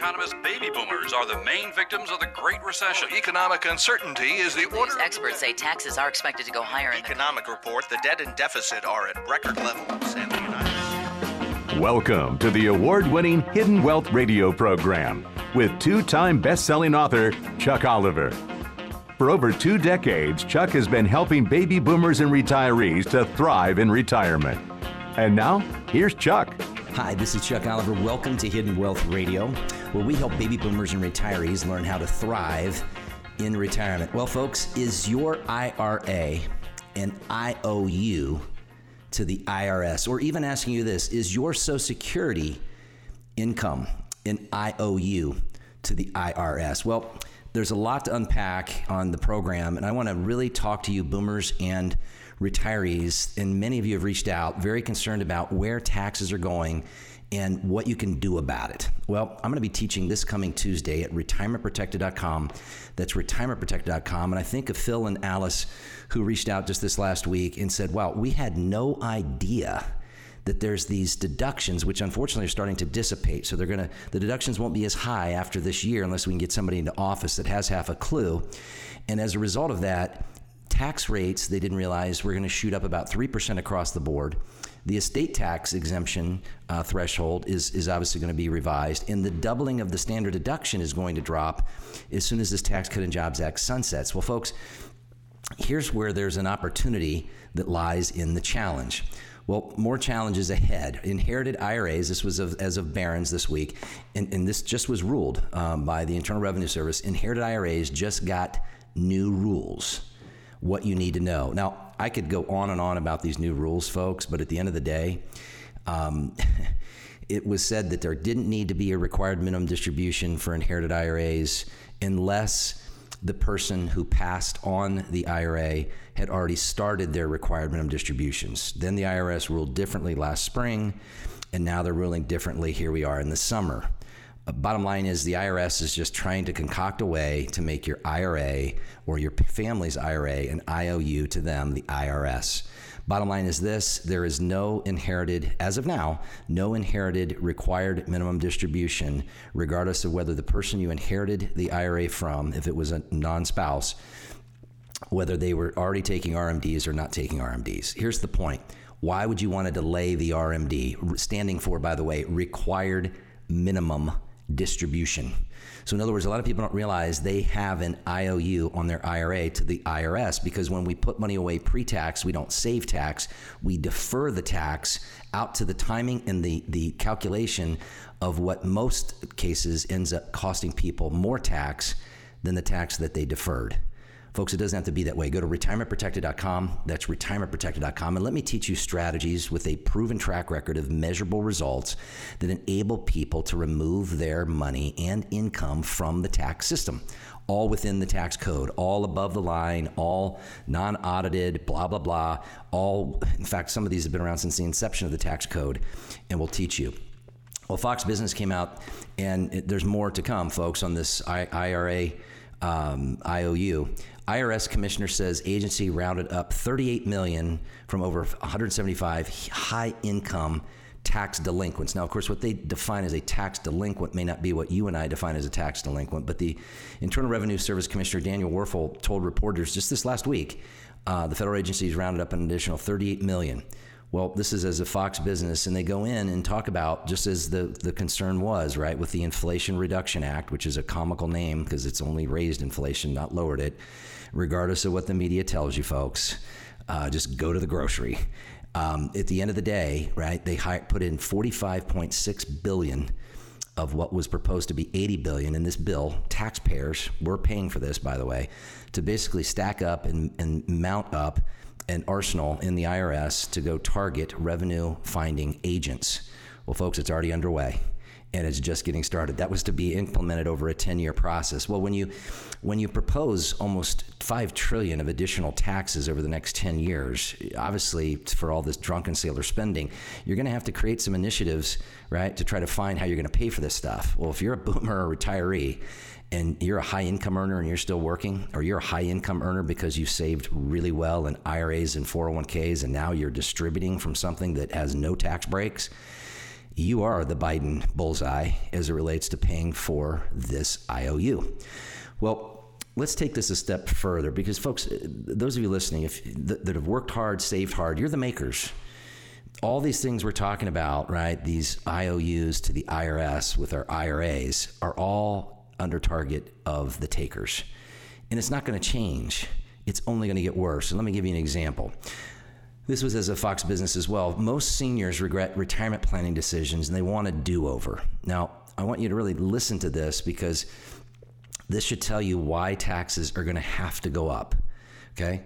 economists baby boomers are the main victims of the Great Recession. Economic uncertainty is the order. Experts say taxes are expected to go higher in the Economic report: the debt and deficit are at record levels in the United States. Welcome to the award winning Hidden Wealth radio program with two time best selling author Chuck Oliver. For over two decades, Chuck has been helping baby boomers and retirees to thrive in retirement. And now, here's Chuck. Hi, this is Chuck Oliver. Welcome to Hidden Wealth Radio, where we help baby boomers and retirees learn how to thrive in retirement. Well, folks, is your IRA an IOU to the IRS? Or even asking you this is your Social Security income an IOU to the IRS? Well, there's a lot to unpack on the program, and I want to really talk to you, boomers and retirees. And many of you have reached out, very concerned about where taxes are going and what you can do about it. Well, I'm going to be teaching this coming Tuesday at retirementprotected.com. That's retirementprotected.com. And I think of Phil and Alice who reached out just this last week and said, wow, we had no idea that there's these deductions which unfortunately are starting to dissipate so they're going to the deductions won't be as high after this year unless we can get somebody into office that has half a clue and as a result of that tax rates they didn't realize were going to shoot up about 3% across the board the estate tax exemption uh, threshold is, is obviously going to be revised, and the doubling of the standard deduction is going to drop as soon as this Tax Cut and Jobs Act sunsets. Well, folks, here's where there's an opportunity that lies in the challenge. Well, more challenges ahead. Inherited IRAs, this was of, as of Barron's this week, and, and this just was ruled um, by the Internal Revenue Service. Inherited IRAs just got new rules, what you need to know. Now, I could go on and on about these new rules, folks, but at the end of the day, um, it was said that there didn't need to be a required minimum distribution for inherited IRAs unless the person who passed on the IRA had already started their required minimum distributions. Then the IRS ruled differently last spring, and now they're ruling differently. Here we are in the summer. Uh, bottom line is the IRS is just trying to concoct a way to make your IRA or your family's IRA an IOU to them, the IRS. Bottom line is this there is no inherited, as of now, no inherited required minimum distribution, regardless of whether the person you inherited the IRA from, if it was a non spouse, whether they were already taking RMDs or not taking RMDs. Here's the point why would you want to delay the RMD, standing for, by the way, required minimum distribution? So, in other words, a lot of people don't realize they have an IOU on their IRA to the IRS because when we put money away pre tax, we don't save tax, we defer the tax out to the timing and the, the calculation of what most cases ends up costing people more tax than the tax that they deferred. Folks, it doesn't have to be that way. Go to retirementprotected.com. That's retirementprotected.com. And let me teach you strategies with a proven track record of measurable results that enable people to remove their money and income from the tax system. All within the tax code, all above the line, all non audited, blah, blah, blah. All, in fact, some of these have been around since the inception of the tax code, and we'll teach you. Well, Fox Business came out, and there's more to come, folks, on this IRA um, IOU. IRS commissioner says agency rounded up 38 million from over 175 high income tax delinquents. Now, of course, what they define as a tax delinquent may not be what you and I define as a tax delinquent, but the Internal Revenue Service Commissioner Daniel Werfel told reporters just this last week uh, the federal agencies rounded up an additional 38 million. Well, this is as a Fox business, and they go in and talk about just as the, the concern was, right, with the Inflation Reduction Act, which is a comical name because it's only raised inflation, not lowered it, regardless of what the media tells you, folks. Uh, just go to the grocery. Um, at the end of the day, right, they put in 45.6 billion of what was proposed to be 80 billion in this bill. Taxpayers were paying for this, by the way, to basically stack up and, and mount up an arsenal in the IRS to go target revenue finding agents. Well, folks, it's already underway and it's just getting started. That was to be implemented over a 10-year process. Well, when you when you propose almost 5 trillion of additional taxes over the next 10 years, obviously for all this drunken sailor spending, you're going to have to create some initiatives, right, to try to find how you're going to pay for this stuff. Well, if you're a boomer or retiree and you're a high income earner and you're still working, or you're a high income earner because you saved really well in IRAs and 401ks, and now you're distributing from something that has no tax breaks, you are the Biden bullseye as it relates to paying for this IOU. Well, let's take this a step further because, folks, those of you listening if, that, that have worked hard, saved hard, you're the makers. All these things we're talking about, right? These IOUs to the IRS with our IRAs are all under target of the takers. And it's not going to change. It's only going to get worse. And let me give you an example. This was as a Fox business as well. Most seniors regret retirement planning decisions and they want a do over. Now, I want you to really listen to this because this should tell you why taxes are going to have to go up. Okay?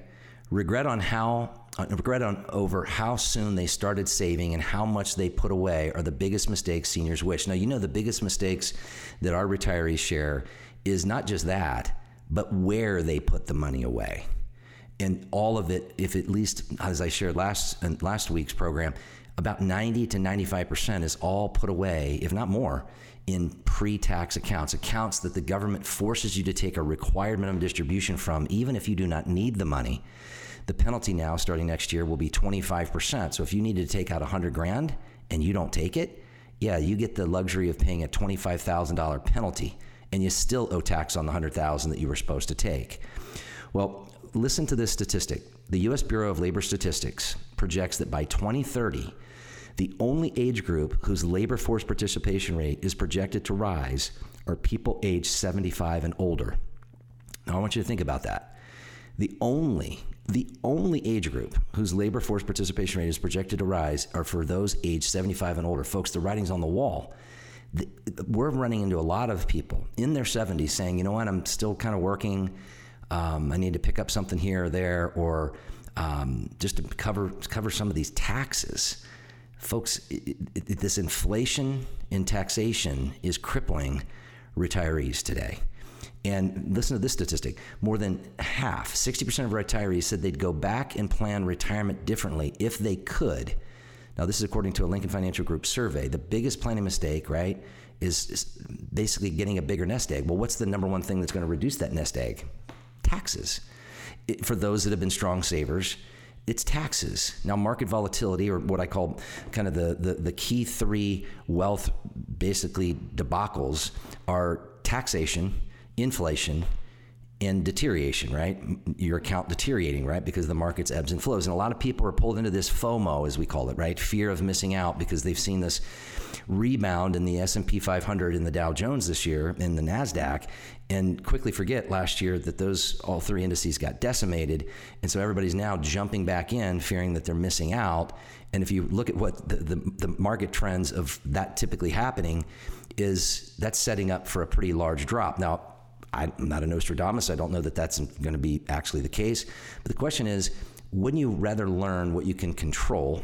Regret on how uh, regret on over how soon they started saving and how much they put away are the biggest mistakes seniors wish. Now, you know the biggest mistakes that our retirees share is not just that, but where they put the money away and all of it, if at least as I shared last last week's program, about 90 to 95 percent is all put away, if not more, in pre-tax accounts, accounts that the government forces you to take a required minimum distribution from, even if you do not need the money. The penalty now, starting next year, will be 25 percent. So if you need to take out 100 grand and you don't take it, yeah, you get the luxury of paying a $25,000 penalty, and you still owe tax on the 100,000 that you were supposed to take. Well, listen to this statistic. The U.S. Bureau of Labor Statistics projects that by 2030, the only age group whose labor force participation rate is projected to rise are people aged 75 and older. Now, I want you to think about that. The only the only age group whose labor force participation rate is projected to rise are for those aged 75 and older. Folks, the writing's on the wall. The, we're running into a lot of people in their 70s saying, you know what, I'm still kind of working um, I need to pick up something here or there, or um, just to cover cover some of these taxes. Folks, it, it, this inflation in taxation is crippling retirees today. And listen to this statistic more than half, 60% of retirees said they'd go back and plan retirement differently if they could. Now, this is according to a Lincoln Financial Group survey. The biggest planning mistake, right, is, is basically getting a bigger nest egg. Well, what's the number one thing that's going to reduce that nest egg? taxes. It, for those that have been strong savers, it's taxes. Now, market volatility, or what I call kind of the, the, the key three wealth basically debacles, are taxation, inflation, and deterioration, right? Your account deteriorating, right? Because the market's ebbs and flows. And a lot of people are pulled into this FOMO, as we call it, right? Fear of missing out because they've seen this rebound in the S&P 500 and the Dow Jones this year in the Nasdaq and quickly forget last year that those all three indices got decimated and so everybody's now jumping back in fearing that they're missing out and if you look at what the, the, the market trends of that typically happening is that's setting up for a pretty large drop now I'm not a Nostradamus. I don't know that that's going to be actually the case. But the question is, wouldn't you rather learn what you can control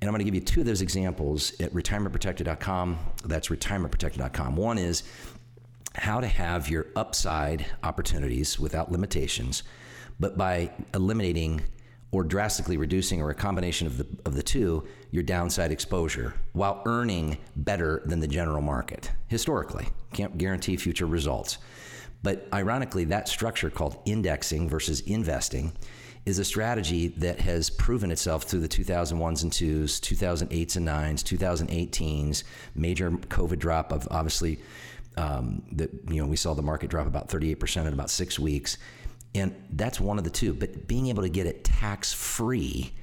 and I'm going to give you two of those examples at retirementprotected.com. That's retirementprotected.com. One is how to have your upside opportunities without limitations, but by eliminating or drastically reducing or a combination of the of the two your downside exposure while earning better than the general market historically can't guarantee future results but ironically that structure called indexing versus investing is a strategy that has proven itself through the 2001s and 2s, 2008s and 9s, 2018s, major COVID drop of obviously um, that you know we saw the market drop about 38% in about six weeks, and that's one of the two. But being able to get it tax free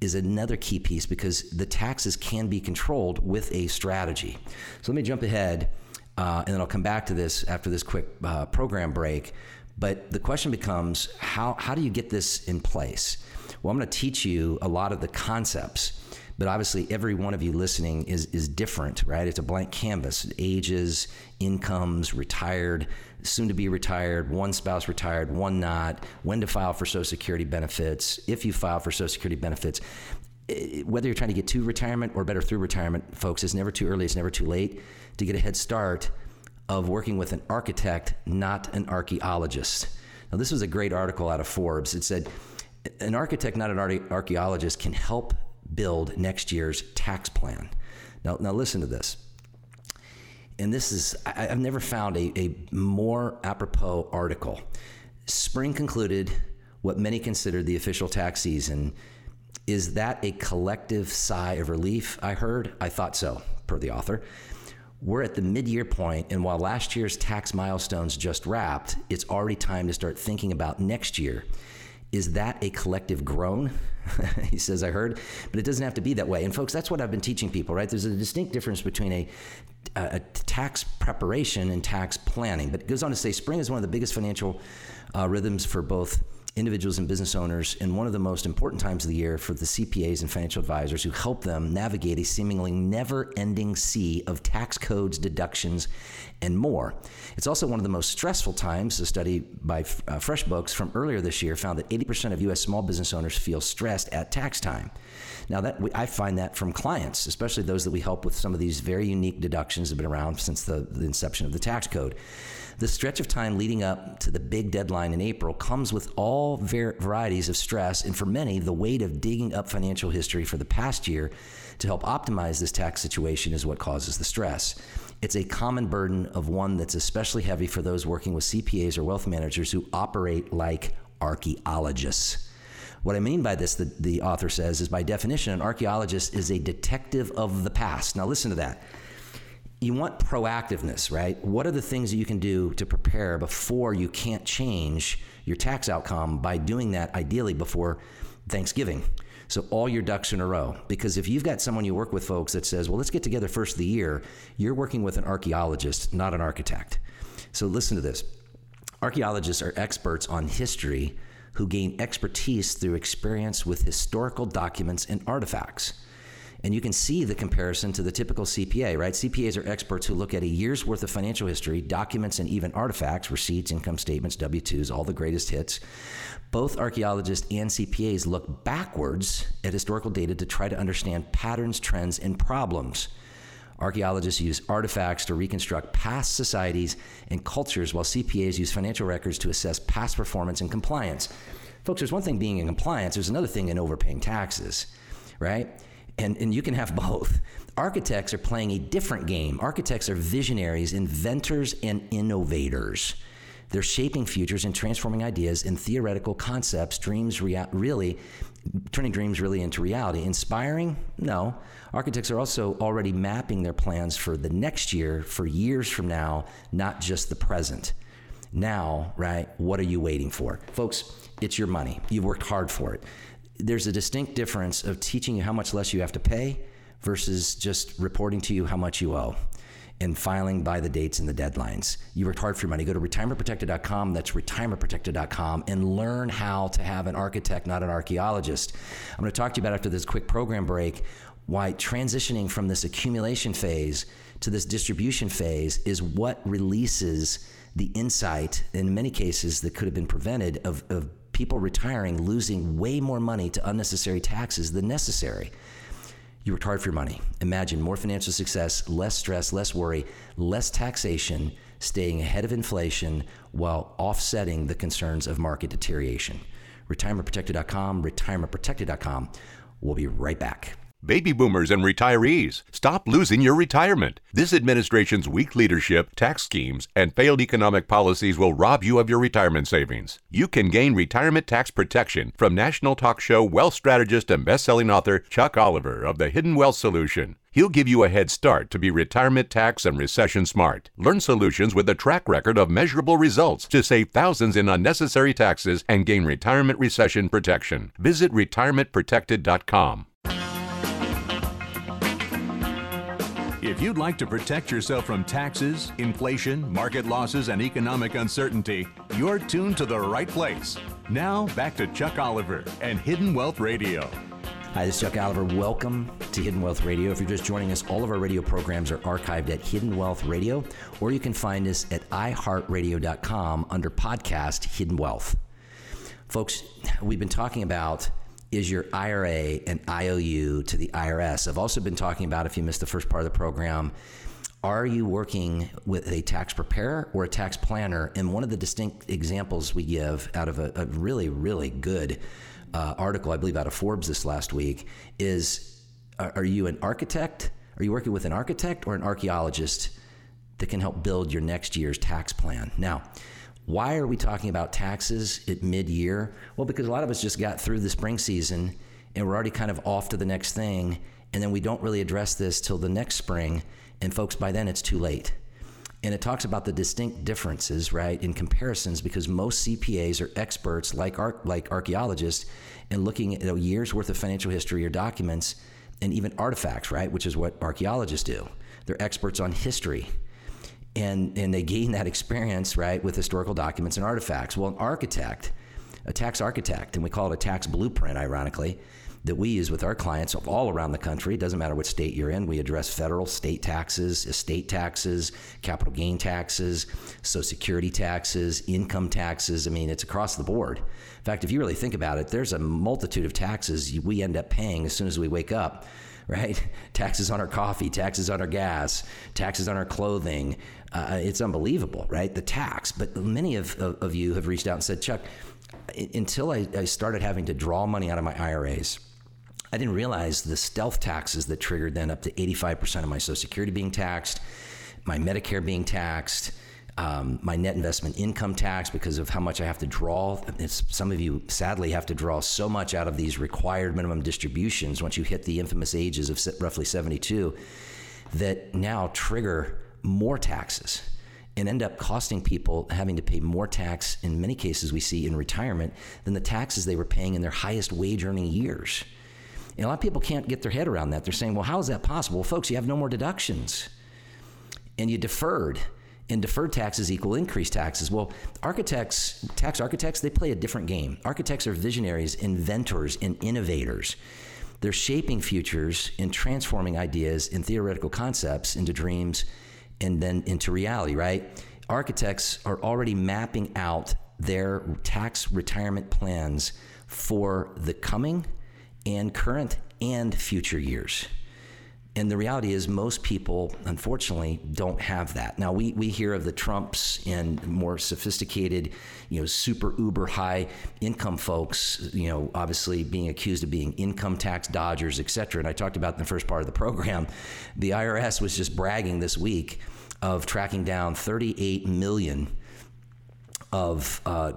is another key piece because the taxes can be controlled with a strategy. So let me jump ahead, uh, and then I'll come back to this after this quick uh, program break. But the question becomes how, how do you get this in place? Well, I'm going to teach you a lot of the concepts, but obviously every one of you listening is, is different, right? It's a blank canvas ages, incomes, retired, soon to be retired, one spouse retired, one not, when to file for Social Security benefits, if you file for Social Security benefits. Eh, whether you're trying to get to retirement or better through retirement, folks, it's never too early, it's never too late to get a head start of working with an architect, not an archaeologist. Now, this was a great article out of Forbes. It said, an architect, not an archaeologist, can help build next year's tax plan. Now, now listen to this. And this is, I, have never found a, a more apropos article. Spring concluded what many consider the official tax season. Is that a collective sigh of relief? I heard. I thought so per the author. We're at the mid year point, and while last year's tax milestones just wrapped, it's already time to start thinking about next year. Is that a collective groan? he says, I heard, but it doesn't have to be that way. And folks, that's what I've been teaching people, right? There's a distinct difference between a, a, tax preparation and tax planning. But it goes on to say spring is one of the biggest financial uh, rhythms for both individuals and business owners in one of the most important times of the year for the CPAs and financial advisors who help them navigate a seemingly never ending sea of tax codes, deductions, and more. It's also one of the most stressful times. A study by uh, FreshBooks from earlier this year found that 80% of U.S. small business owners feel stressed at tax time. Now, that I find that from clients, especially those that we help with some of these very unique deductions that have been around since the, the inception of the tax code. The stretch of time leading up to the big deadline in April comes with all ver- varieties of stress, and for many, the weight of digging up financial history for the past year to help optimize this tax situation is what causes the stress. It's a common burden of one that's especially heavy for those working with CPAs or wealth managers who operate like archaeologists. What I mean by this, the, the author says, is by definition, an archaeologist is a detective of the past. Now, listen to that you want proactiveness, right? What are the things that you can do to prepare before you can't change your tax outcome by doing that ideally before Thanksgiving? So all your ducks in a row. Because if you've got someone you work with, folks, that says, well, let's get together first of the year, you're working with an archaeologist, not an architect. So listen to this archaeologists are experts on history who gain expertise through experience with historical documents and artifacts. And you can see the comparison to the typical CPA, right? CPAs are experts who look at a year's worth of financial history, documents, and even artifacts, receipts, income statements, W 2s, all the greatest hits. Both archaeologists and CPAs look backwards at historical data to try to understand patterns, trends, and problems. Archaeologists use artifacts to reconstruct past societies and cultures, while CPAs use financial records to assess past performance and compliance. Folks, there's one thing being in compliance, there's another thing in overpaying taxes, right? And, and you can have both. Architects are playing a different game. Architects are visionaries, inventors, and innovators. They're shaping futures and transforming ideas and theoretical concepts, dreams rea- really, turning dreams really into reality. Inspiring? No. Architects are also already mapping their plans for the next year, for years from now, not just the present. Now, right, what are you waiting for? Folks, it's your money. You've worked hard for it there's a distinct difference of teaching you how much less you have to pay versus just reporting to you how much you owe and filing by the dates and the deadlines. You worked hard for your money. Go to retirementprotected.com. That's retirementprotected.com and learn how to have an architect, not an archaeologist. I'm going to talk to you about after this quick program break why transitioning from this accumulation phase to this distribution phase is what releases the insight in many cases that could have been prevented of, of people retiring losing way more money to unnecessary taxes than necessary. You worked hard for your money. Imagine more financial success, less stress, less worry, less taxation, staying ahead of inflation while offsetting the concerns of market deterioration. RetirementProtected.com, retirementprotected.com. We'll be right back. Baby boomers and retirees, stop losing your retirement. This administration's weak leadership, tax schemes, and failed economic policies will rob you of your retirement savings. You can gain retirement tax protection from national talk show wealth strategist and best-selling author Chuck Oliver of the Hidden Wealth Solution. He'll give you a head start to be retirement tax and recession smart. Learn solutions with a track record of measurable results to save thousands in unnecessary taxes and gain retirement recession protection. Visit retirementprotected.com. If you'd like to protect yourself from taxes, inflation, market losses, and economic uncertainty, you're tuned to the right place. Now, back to Chuck Oliver and Hidden Wealth Radio. Hi, this is Chuck Oliver. Welcome to Hidden Wealth Radio. If you're just joining us, all of our radio programs are archived at Hidden Wealth Radio, or you can find us at iHeartRadio.com under podcast Hidden Wealth. Folks, we've been talking about is your IRA an IOU to the IRS? I've also been talking about, if you missed the first part of the program, are you working with a tax preparer or a tax planner? And one of the distinct examples we give out of a, a really, really good uh, article, I believe out of Forbes this last week, is are, are you an architect? Are you working with an architect or an archaeologist that can help build your next year's tax plan? Now, why are we talking about taxes at mid year? Well, because a lot of us just got through the spring season and we're already kind of off to the next thing. And then we don't really address this till the next spring. And folks, by then it's too late. And it talks about the distinct differences, right, in comparisons, because most CPAs are experts like ar- like archaeologists in looking at know, years worth of financial history or documents and even artifacts, right, which is what archaeologists do. They're experts on history. And, and they gain that experience, right, with historical documents and artifacts. Well, an architect, a tax architect, and we call it a tax blueprint, ironically, that we use with our clients all around the country. It doesn't matter what state you're in. We address federal, state taxes, estate taxes, capital gain taxes, social security taxes, income taxes. I mean, it's across the board. In fact, if you really think about it, there's a multitude of taxes we end up paying as soon as we wake up. Right? Taxes on our coffee, taxes on our gas, taxes on our clothing. Uh, it's unbelievable, right? The tax. But many of, of, of you have reached out and said, Chuck, until I, I started having to draw money out of my IRAs, I didn't realize the stealth taxes that triggered then up to 85% of my Social Security being taxed, my Medicare being taxed, um, my net investment income tax because of how much I have to draw. It's, some of you sadly have to draw so much out of these required minimum distributions once you hit the infamous ages of roughly 72 that now trigger more taxes and end up costing people having to pay more tax in many cases we see in retirement than the taxes they were paying in their highest wage earning years. And a lot of people can't get their head around that. They're saying, well, how is that possible? Well, folks, you have no more deductions. And you deferred. And deferred taxes equal increased taxes. Well, architects, tax architects, they play a different game. Architects are visionaries, inventors, and innovators. They're shaping futures and transforming ideas and theoretical concepts into dreams and then into reality, right? Architects are already mapping out their tax retirement plans for the coming and current and future years. And the reality is, most people, unfortunately, don't have that. Now, we, we hear of the Trumps and more sophisticated, you know, super uber high income folks, you know, obviously being accused of being income tax dodgers, et cetera. And I talked about in the first part of the program, the IRS was just bragging this week of tracking down 38 million of uh,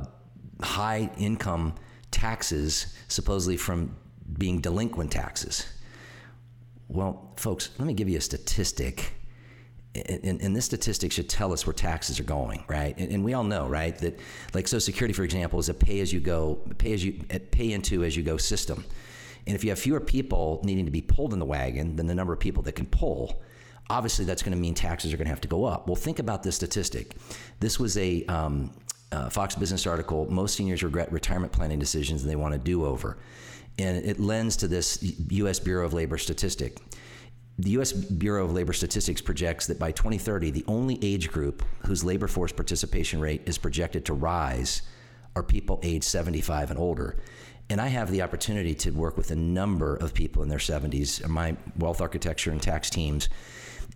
high income taxes, supposedly from being delinquent taxes. Well, folks, let me give you a statistic. And, and, this statistic should tell us where taxes are going, right? And, and, we all know, right, that like Social Security, for example, is a pay-as-you-go, pay-as-you, pay-into-as-you-go system. And if you have fewer people needing to be pulled in the wagon than the number of people that can pull, obviously that's going to mean taxes are going to have to go up. Well, think about this statistic. This was a um, uh, Fox Business article. Most seniors regret retirement planning decisions and they want a do-over and it lends to this U.S. Bureau of Labor statistic. The U.S. Bureau of Labor Statistics projects that by 2030, the only age group whose labor force participation rate is projected to rise are people age 75 and older. And I have the opportunity to work with a number of people in their 70s, my wealth architecture and tax teams.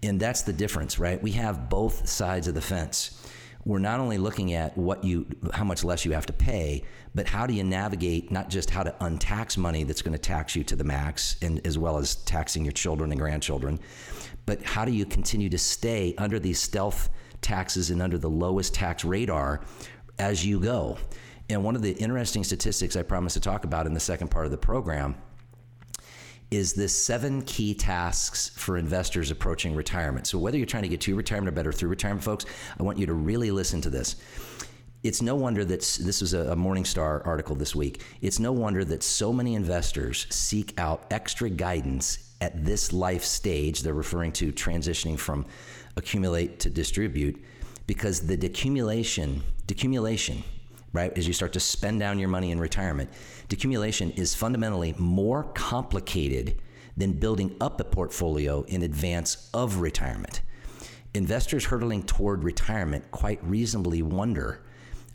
And that's the difference, right? We have both sides of the fence we're not only looking at what you how much less you have to pay but how do you navigate not just how to untax money that's going to tax you to the max and as well as taxing your children and grandchildren but how do you continue to stay under these stealth taxes and under the lowest tax radar as you go? And one of the interesting statistics I promised to talk about in the second part of the program is this seven key tasks for investors approaching retirement. So, whether you're trying to get to retirement or better through retirement, folks, I want you to really listen to this. It's no wonder that this was a Morningstar article this week. It's no wonder that so many investors seek out extra guidance at this life stage. They're referring to transitioning from accumulate to distribute because the decumulation, decumulation, right, as you start to spend down your money in retirement, decumulation is fundamentally more complicated than building up a portfolio in advance of retirement. Investors hurtling toward retirement quite reasonably wonder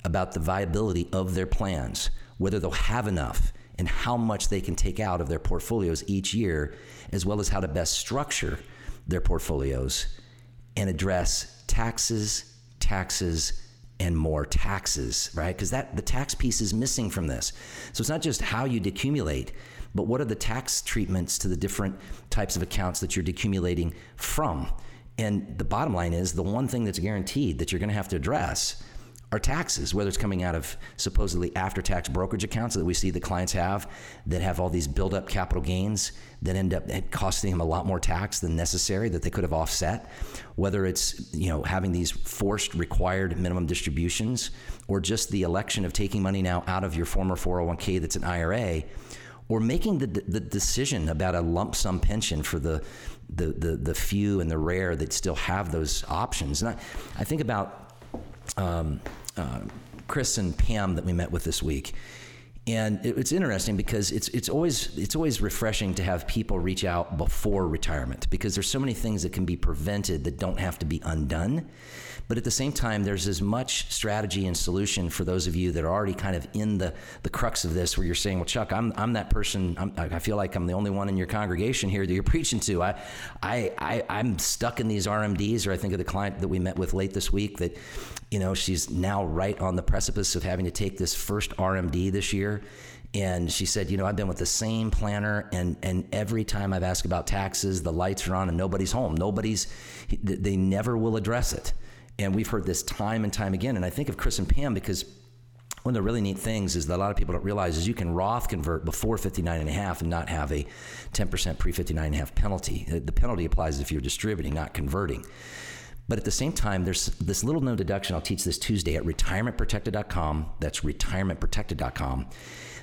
about the viability of their plans, whether they'll have enough and how much they can take out of their portfolios each year, as well as how to best structure their portfolios and address taxes, taxes, and more taxes, right? Because that the tax piece is missing from this. So it's not just how you decumulate, but what are the tax treatments to the different types of accounts that you're decumulating from? And the bottom line is the one thing that's guaranteed that you're going to have to address are taxes, whether it's coming out of supposedly after tax brokerage accounts that we see the clients have that have all these build up capital gains that end up costing them a lot more tax than necessary that they could have offset, whether it's you know having these forced required minimum distributions or just the election of taking money now out of your former 401k that's an IRA or making the, the decision about a lump sum pension for the, the, the, the few and the rare that still have those options. And I, I think about um, uh, Chris and Pam that we met with this week. And it, it's interesting because it's it's always it's always refreshing to have people reach out before retirement because there's so many things that can be prevented that don't have to be undone. But at the same time, there's as much strategy and solution for those of you that are already kind of in the, the crux of this, where you're saying, well, Chuck, I'm, I'm that person. I'm, i feel like I'm the only one in your congregation here that you're preaching to. I, I, I, I'm stuck in these RMDs, or I think of the client that we met with late this week that, you know, she's now right on the precipice of having to take this first RMD this year and she said, you know, I've been with the same planner, and and every time I've asked about taxes, the lights are on and nobody's home. Nobody's, they never will address it. And we've heard this time and time again. And I think of Chris and Pam because one of the really neat things is that a lot of people don't realize is you can Roth convert before 59 and a half and not have a 10% pre 59 and a half penalty. The penalty applies if you're distributing, not converting. But at the same time, there's this little known deduction. I'll teach this Tuesday at retirementprotected.com. That's retirementprotected.com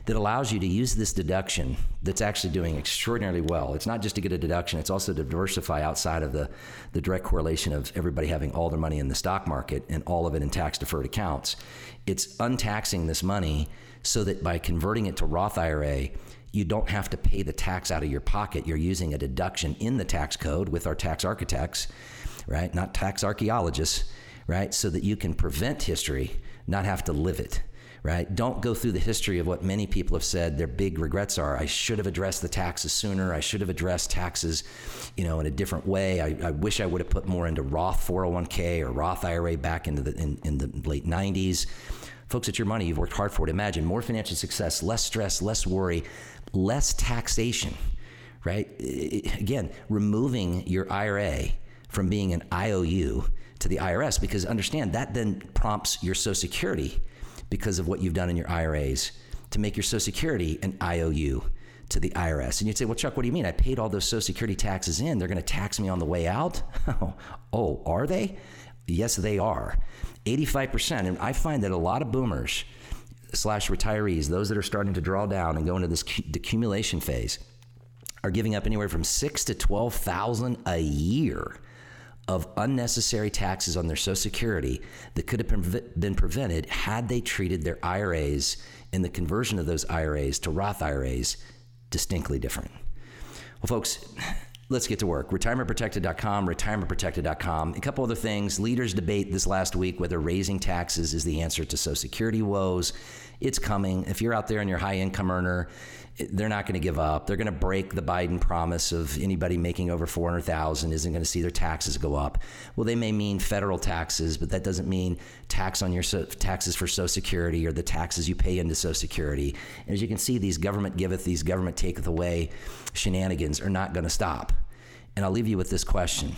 that allows you to use this deduction that's actually doing extraordinarily well. It's not just to get a deduction, it's also to diversify outside of the, the direct correlation of everybody having all their money in the stock market and all of it in tax deferred accounts. It's untaxing this money so that by converting it to Roth IRA, you don't have to pay the tax out of your pocket. You're using a deduction in the tax code with our tax architects, right? Not tax archaeologists, right? So that you can prevent history, not have to live it right? Don't go through the history of what many people have said their big regrets are. I should have addressed the taxes sooner. I should have addressed taxes, you know, in a different way. I, I wish I would have put more into Roth 401k or Roth IRA back into the in, in the late 90s. Folks, it's your money. You've worked hard for it. Imagine more financial success, less stress, less worry, less taxation, right? Again, removing your IRA from being an IOU to the IRS because understand that then prompts your Social Security because of what you've done in your IRAs to make your Social Security an IOU to the IRS. And you'd say, well, Chuck, what do you mean? I paid all those Social Security taxes in. They're going to tax me on the way out? oh, are they? Yes, they are. 85%. And I find that a lot of boomers slash retirees, those that are starting to draw down and go into this accumulation phase, are giving up anywhere from six to 12,000 a year of unnecessary taxes on their Social Security that could have been prevented had they treated their IRAs and the conversion of those IRAs to Roth IRAs distinctly different. Well, folks, let's get to work. RetirementProtected.com, retirementprotected.com. A couple other things. Leaders debate this last week whether raising taxes is the answer to Social Security woes. It's coming. If you're out there and you're a high income earner, they're not going to give up. They're going to break the Biden promise of anybody making over 400,000 isn't going to see their taxes go up. Well, they may mean federal taxes, but that doesn't mean tax on your so, taxes for Social Security or the taxes you pay into Social Security. And as you can see, these government giveth, these government taketh away shenanigans are not going to stop. And I'll leave you with this question: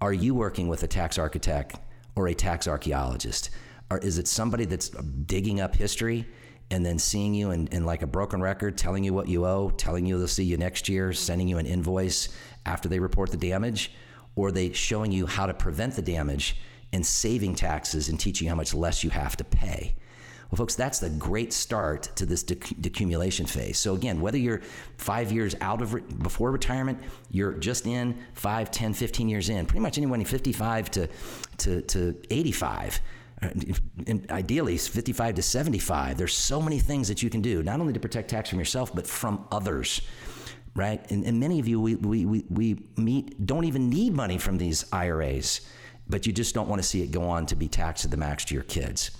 Are you working with a tax architect or a tax archaeologist? Or is it somebody that's digging up history? And then seeing you in, in like a broken record, telling you what you owe, telling you they'll see you next year, sending you an invoice after they report the damage, or they showing you how to prevent the damage and saving taxes and teaching you how much less you have to pay. Well, folks, that's the great start to this decumulation phase. So again, whether you're five years out of re- before retirement, you're just in five, 10, 15 years in, pretty much anyone 55 to, to, to 85, Uh, and ideally 55 to 75 there's so many things that you can do not only to protect tax from yourself but from others right? And, and many of you we, we, we, we meet don't even need money from these iras but you just don't want to see it go on to be taxed to the max to your kids.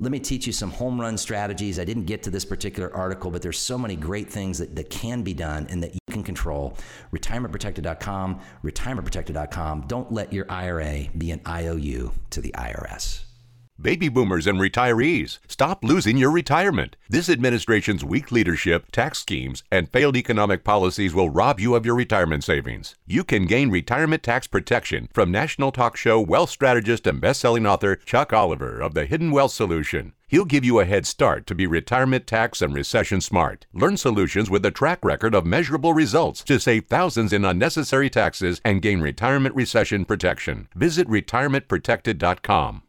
Let me teach you some home run strategies. I didn't get to this particular article but there's so many great things that, that can be done and that you can control. Retirementprotected.com retirementprotected.com don't let your ira be an iou to the irs Baby boomers and retirees, stop losing your retirement. This administration's weak leadership, tax schemes, and failed economic policies will rob you of your retirement savings. You can gain retirement tax protection from national talk show wealth strategist and best-selling author Chuck Oliver of the Hidden Wealth Solution. He'll give you a head start to be retirement tax and recession smart. Learn solutions with a track record of measurable results to save thousands in unnecessary taxes and gain retirement recession protection. Visit retirementprotected.com.